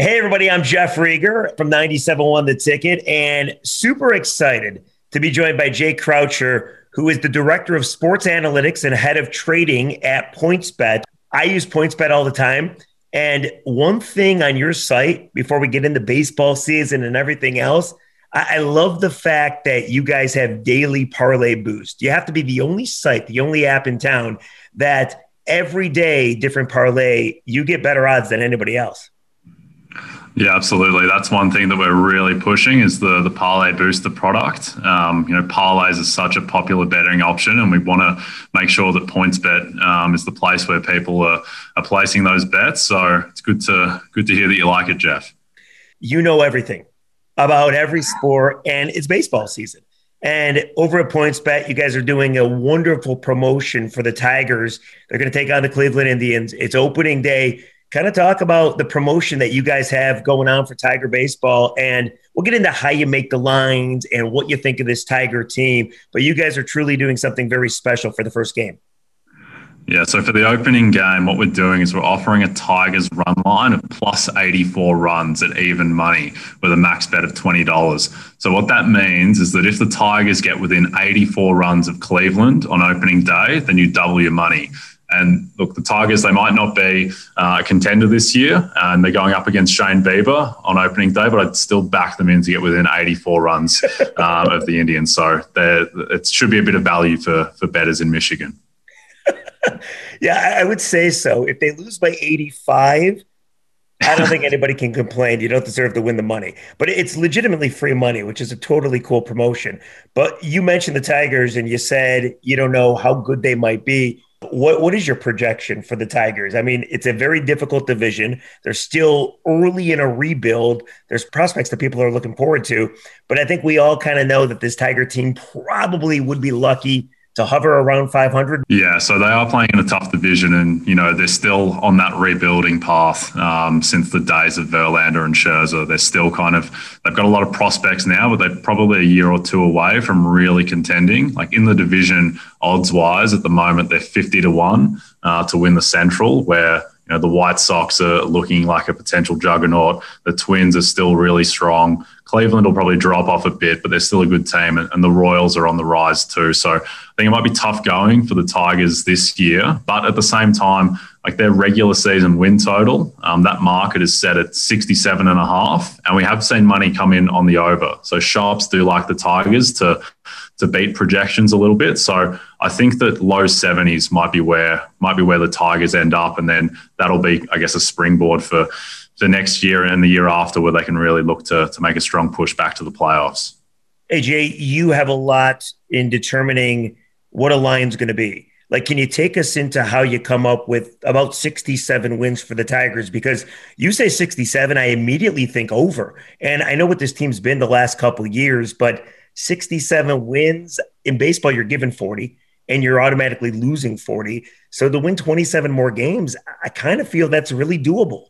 Hey, everybody, I'm Jeff Riger from 97.1 The Ticket, and super excited to be joined by Jay Croucher, who is the Director of Sports Analytics and Head of Trading at PointsBet. I use PointsBet all the time. And one thing on your site, before we get into baseball season and everything else, I, love the fact that you guys have daily parlay boost. You have to be the only site, the only app in town that every day, different parlay, you get better odds than anybody else. Yeah, absolutely. That's one thing that we're really pushing is the the parlay booster product. Um, you know, parlays is such a popular betting option, and we want to make sure that PointsBet um, is the place where people are, are placing those bets. So it's good to good to hear that you like it, Jeff. You know everything about every sport, and it's baseball season. And over at PointsBet, you guys are doing a wonderful promotion for the Tigers. They're going to take on the Cleveland Indians. It's opening day kind of talk about the promotion that you guys have going on for Tiger Baseball. And we'll get into how you make the lines and what you think of this Tiger team. But you guys are truly doing something very special for the first game. Yeah, so for the opening game, what we're doing is we're offering a Tigers run line of plus 84 runs at even money with a max bet of $20. So, what that means is that if the Tigers get within 84 runs of Cleveland on opening day, then you double your money. And look, the Tigers, they might not be uh, a contender this year, and they're going up against Shane Bieber on opening day, but I'd still back them in to get within 84 runs um, of the Indians. So it should be a bit of value for, for bettors in Michigan. yeah, I would say so. If they lose by 85, I don't think anybody can complain. You don't deserve to win the money, but it's legitimately free money, which is a totally cool promotion. But you mentioned the Tigers and you said you don't know how good they might be. What what is your projection for the Tigers? I mean, it's a very difficult division. They're still early in a rebuild. There's prospects that people are looking forward to, but I think we all kind of know that this Tiger team probably would be lucky to hover around 500? Yeah, so they are playing in a tough division, and you know they're still on that rebuilding path um, since the days of Verlander and Scherzer. They're still kind of they've got a lot of prospects now, but they're probably a year or two away from really contending. Like in the division, odds wise, at the moment they're 50 to one uh, to win the Central, where you know, the White Sox are looking like a potential juggernaut. The Twins are still really strong. Cleveland will probably drop off a bit, but they're still a good team, and, and, the Royals are on the rise too. So I think it might be tough going for the Tigers this year, but at the same time, like their regular season win total, um, that market is set at 67 and a half, and we have seen money come in on the over. So sharps do like the Tigers to to beat projections a little bit. So I think that low 70s might be where might be where the Tigers end up, and then that'll be, I guess, a springboard for the next year and the year after where they can really look to, to make a strong push back to the playoffs. AJ, you have a lot in determining what a line's going to be. Like, can you take us into how you come up with about 67 wins for the Tigers? Because you say 67, I immediately think over. And I know what this team's been the last couple years, but 67 wins in baseball, you're given 40 and you're automatically losing 40. So to win 27 more games, I kind of feel that's really doable.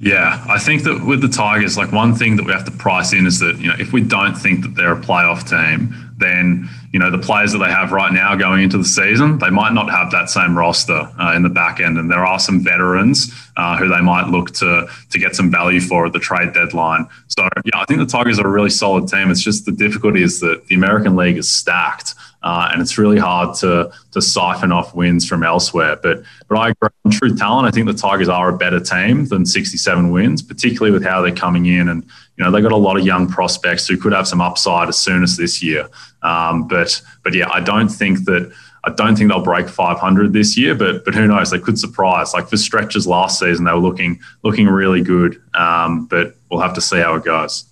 Yeah, I think that with the Tigers, like one thing that we have to price in is that, you know, if we don't think that they're a playoff team, then, you know, the players that they have right now going into the season, they might not have that same roster uh, in the back end. And there are some veterans uh, who they might look to to get some value for at the trade deadline. So, yeah, I think the Tigers are a really solid team. It's just the difficulty is that the American League is stacked. Uh, and it's really hard to to siphon off wins from elsewhere. But but I agree on true talent. I think the Tigers are a better team than 67 wins, particularly with how they're coming in, and you know they've got a lot of young prospects who could have some upside as soon as this year. Um, but but yeah, I don't think that. I don't think they'll break 500 this year, but but who knows? They could surprise. Like for stretches last season, they were looking looking really good. Um, but we'll have to see how it goes.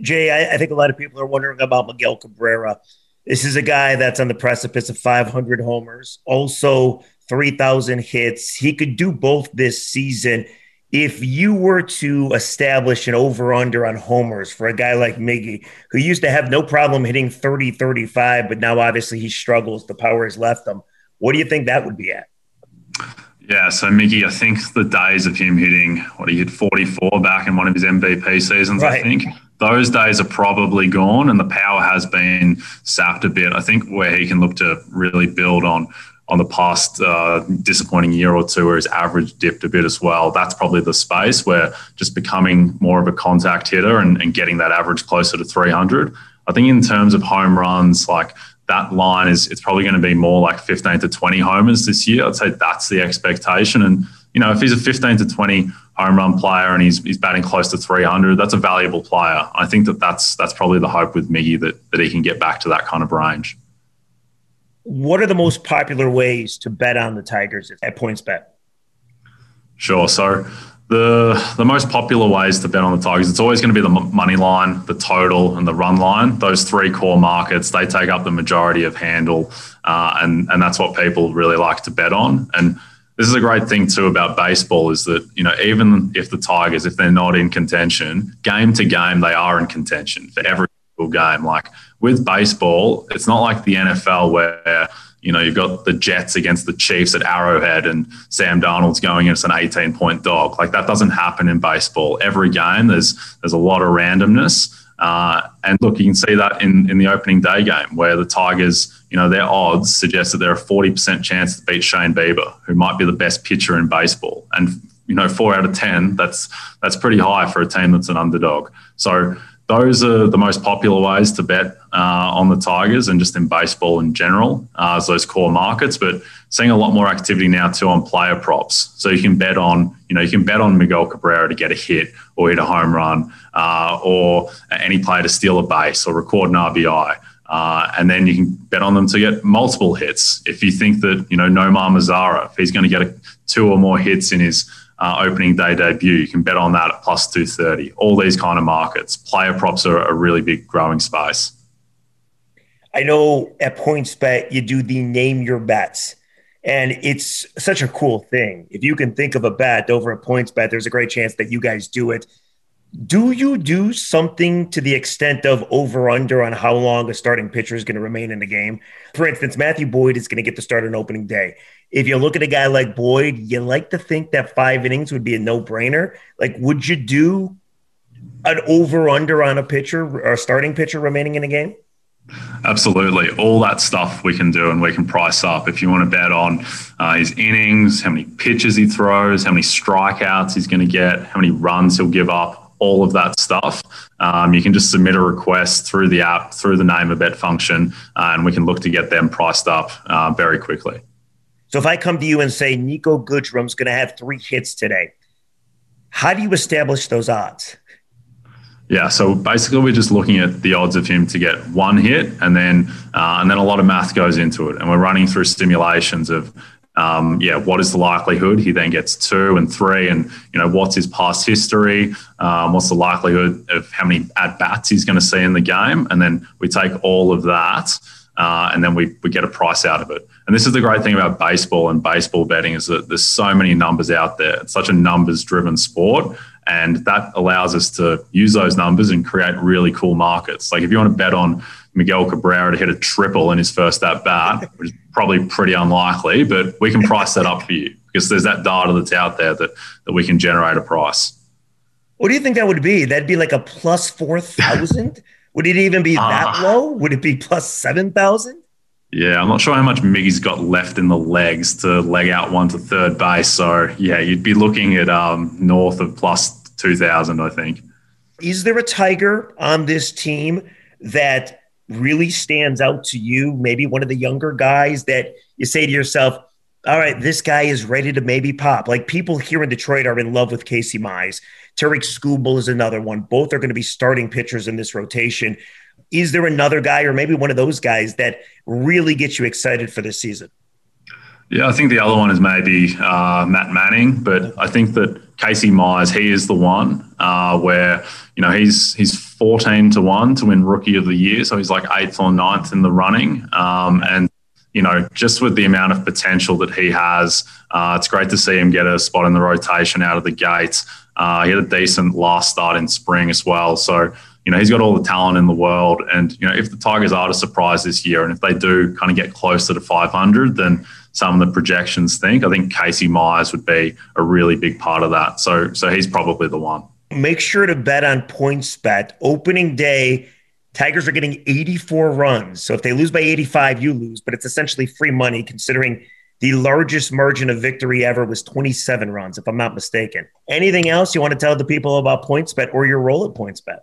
Jay, I, I, think a lot of people are wondering about Miguel Cabrera. This is a guy that's on the precipice of 500 homers, also 3,000 hits. He could do both this season. If you were to establish an over under on homers for a guy like Miggy, who used to have no problem hitting 30, 35, but now obviously he struggles, the power has left him, what do you think that would be at? Yeah, so Miggy, I think the days of him hitting what he hit 44 back in one of his MVP seasons, right. I think those days are probably gone and the power has been sapped a bit. I think where he can look to really build on on the past uh, disappointing year or two where his average dipped a bit as well. That's probably the space where just becoming more of a contact hitter and, and getting that average closer to 300. I think in terms of home runs, like that line is it's probably going to be more like 15 to 20 homers this year. I'd say that's the expectation. And, you know, if he's a 15 to 20 home run player and he's, he's batting close to 300, that's a valuable player. I think that that's, that's probably the hope with Miggy that, that he can get back to that kind of range. What are the most popular ways to bet on the Tigers at PointsBet? Sure. So the the most popular ways to bet on the Tigers, it's always going to be the money line, the total, and the run line. Those three core markets they take up the majority of handle, uh, and and that's what people really like to bet on. And this is a great thing too about baseball is that you know even if the Tigers if they're not in contention game to game they are in contention for every single game. Like with baseball it's not like the NFL where you know you've got the Jets against the Chiefs at Arrowhead and Sam Darnold's going in as an 18 point dog. Like that doesn't happen in baseball. Every game there's there's a lot of randomness uh, and look, you can see that in, in the opening day game where the Tigers, you know, their odds suggest that they're a 40% chance to beat Shane Bieber, who might be the best pitcher in baseball. And, you know, four out of 10, that's, that's pretty high for a team that's an underdog. So those are the most popular ways to bet uh, on the Tigers and just in baseball in general uh, as those core markets. But seeing a lot more activity now too on player props. So you can bet on, you know, you can bet on Miguel Cabrera to get a hit or hit a home run, uh, or any player to steal a base or record an RBI. Uh, and then you can bet on them to get multiple hits. If you think that, you know, Nomar Mazara, if he's going to get a, two or more hits in his uh, opening day debut. You can bet on that at plus 230. All these kind of markets. Player props are a really big growing space. I know at PointsBet you do the name your bets. And it's such a cool thing. If you can think of a bet over at PointsBet, there's a great chance that you guys do it. Do you do something to the extent of over under on how long a starting pitcher is going to remain in the game? For instance, Matthew Boyd is going to get to start on opening day if you look at a guy like Boyd, you like to think that five innings would be a no brainer. Like, would you do an over under on a pitcher or a starting pitcher remaining in a game? Absolutely. All that stuff we can do and we can price up. If you want to bet on uh, his innings, how many pitches he throws, how many strikeouts he's going to get, how many runs he'll give up, all of that stuff, um, you can just submit a request through the app, through the name a bet function, uh, and we can look to get them priced up uh, very quickly. So if I come to you and say Niko Goodrum's going to have three hits today, how do you establish those odds? Yeah, so basically we're just looking at the odds of him to get one hit, and then uh, and then a lot of math goes into it, and we're running through simulations of. Um, yeah, what is the likelihood he then gets two and three, and you know what's his past history? Um, what's the likelihood of how many at bats he's going to see in the game? And then we take all of that, uh, and then we, we get a price out of it. And this is the great thing about baseball and baseball betting is that there's so many numbers out there. It's such a numbers driven sport. And that allows us to use those numbers and create really cool markets. Like if you want to bet on Miguel Cabrera to hit a triple in his first at bat, which is probably pretty unlikely, but we can price that up for you because there's that data that's out there that, that we can generate a price. What do you think that would be? That'd be like a plus 4,000? Would it even be that uh, low? Would it be plus 7,000? Yeah, I'm not sure how much Miggy's got left in the legs to leg out one to third base. So, yeah, you'd be looking at um, north of plus 2,000, I think. Is there a Tiger on this team that really stands out to you? Maybe one of the younger guys that you say to yourself, all right, this guy is ready to maybe pop. Like people here in Detroit are in love with Casey Mize. Tarik Skubal is another one. Both are going to be starting pitchers in this rotation. Is there another guy or maybe one of those guys that really gets you excited for this season? Yeah, I think the other one is maybe uh, Matt Manning, but I think that Casey Mize, he is the one uh, where you know he's he's fourteen to one to win Rookie of the Year, so he's like eighth or ninth in the running, um, and you know just with the amount of potential that he has, uh, it's great to see him get a spot in the rotation out of the gate. Uh, he had a decent last start in spring as well, so you know, he's got all the talent in the world. And, you know, if the Tigers are to surprise this year and if they do kind of get closer to 500, then some of the projections think, I think Casey Mize would be a really big part of that. So, so he's probably the one. Make sure to bet on PointsBet. Opening day, Tigers are getting 84 runs. So if they lose by 85, you lose, but it's essentially free money considering the largest margin of victory ever was 27 runs, if I'm not mistaken. Anything else you want to tell the people about PointsBet or your role at PointsBet?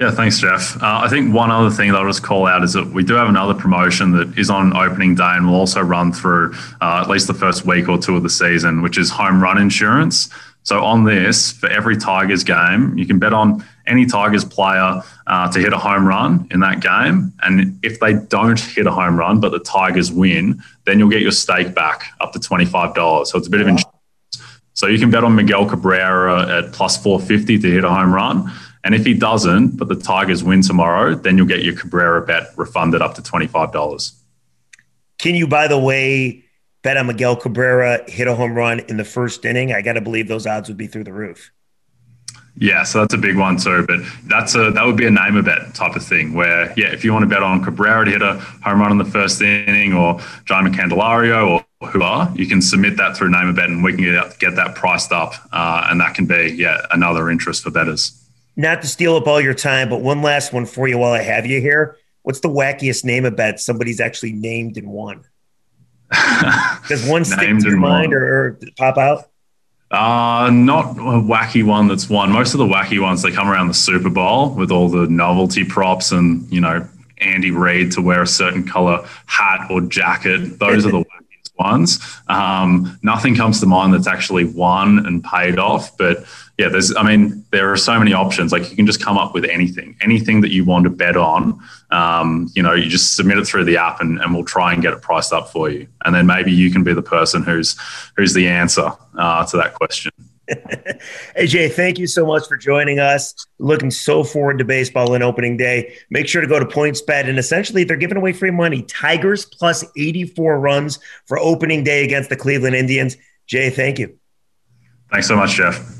Yeah, thanks, Jeff. Uh, I think one other thing that I'll just call out is that we do have another promotion that is on opening day and will also run through uh, at least the first week or two of the season, which is home run insurance. So on this, for every Tigers game, you can bet on any Tigers player uh, to hit a home run in that game. And if they don't hit a home run, but the Tigers win, then you'll get your stake back up to $25. So it's a bit of insurance. So you can bet on Miguel Cabrera at plus 450 to hit a home run. And if he doesn't, but the Tigers win tomorrow, then you'll get your Cabrera bet refunded up to $25. Can you, by the way, bet on Miguel Cabrera hit a home run in the first inning? I got to believe those odds would be through the roof. Yeah, so that's a big one too. But that's a that would be a name a bet type of thing. Where yeah, if you want to bet on Cabrera to hit a home run in the first inning, or John Candelario, or who are, you can submit that through name a bet, and we can get, get that priced up, uh, and that can be yeah another interest for bettors not to steal up all your time, but one last one for you while I have you here. What's the wackiest name of bet somebody's actually named and won? Does one stick to your mind or, or, pop out? Uh, not a wacky one that's won. Most of the wacky ones they come around the Super Bowl with all the novelty props and you know Andy Reid to wear a certain color hat or jacket. Those are the wackiest ones. Um, nothing comes to mind that's actually won and paid off, but yeah, there's, I mean, there are so many options. Like you can just come up with anything, anything that you want to bet on. Um, you know, you just submit it through the app, and, and we'll try and get it priced up for you. And then maybe you can be the person who's who's the answer uh, to that question. AJ, thank you so much for joining us. Looking so forward to baseball in opening day. Make sure to go to PointsBet, and essentially they're giving away free money. Tigers plus 84 runs for opening day against the Cleveland Indians. Jay, thank you. Thanks so much, Jeff.